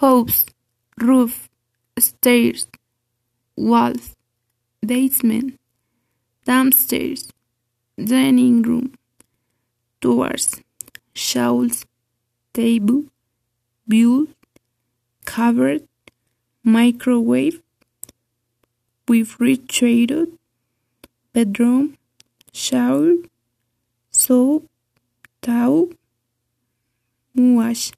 house, roof, stairs, walls, basement, downstairs, dining room, doors, shelves, table, build, covered, microwave, refrigerator, bedroom, shower, soap, towel, wash.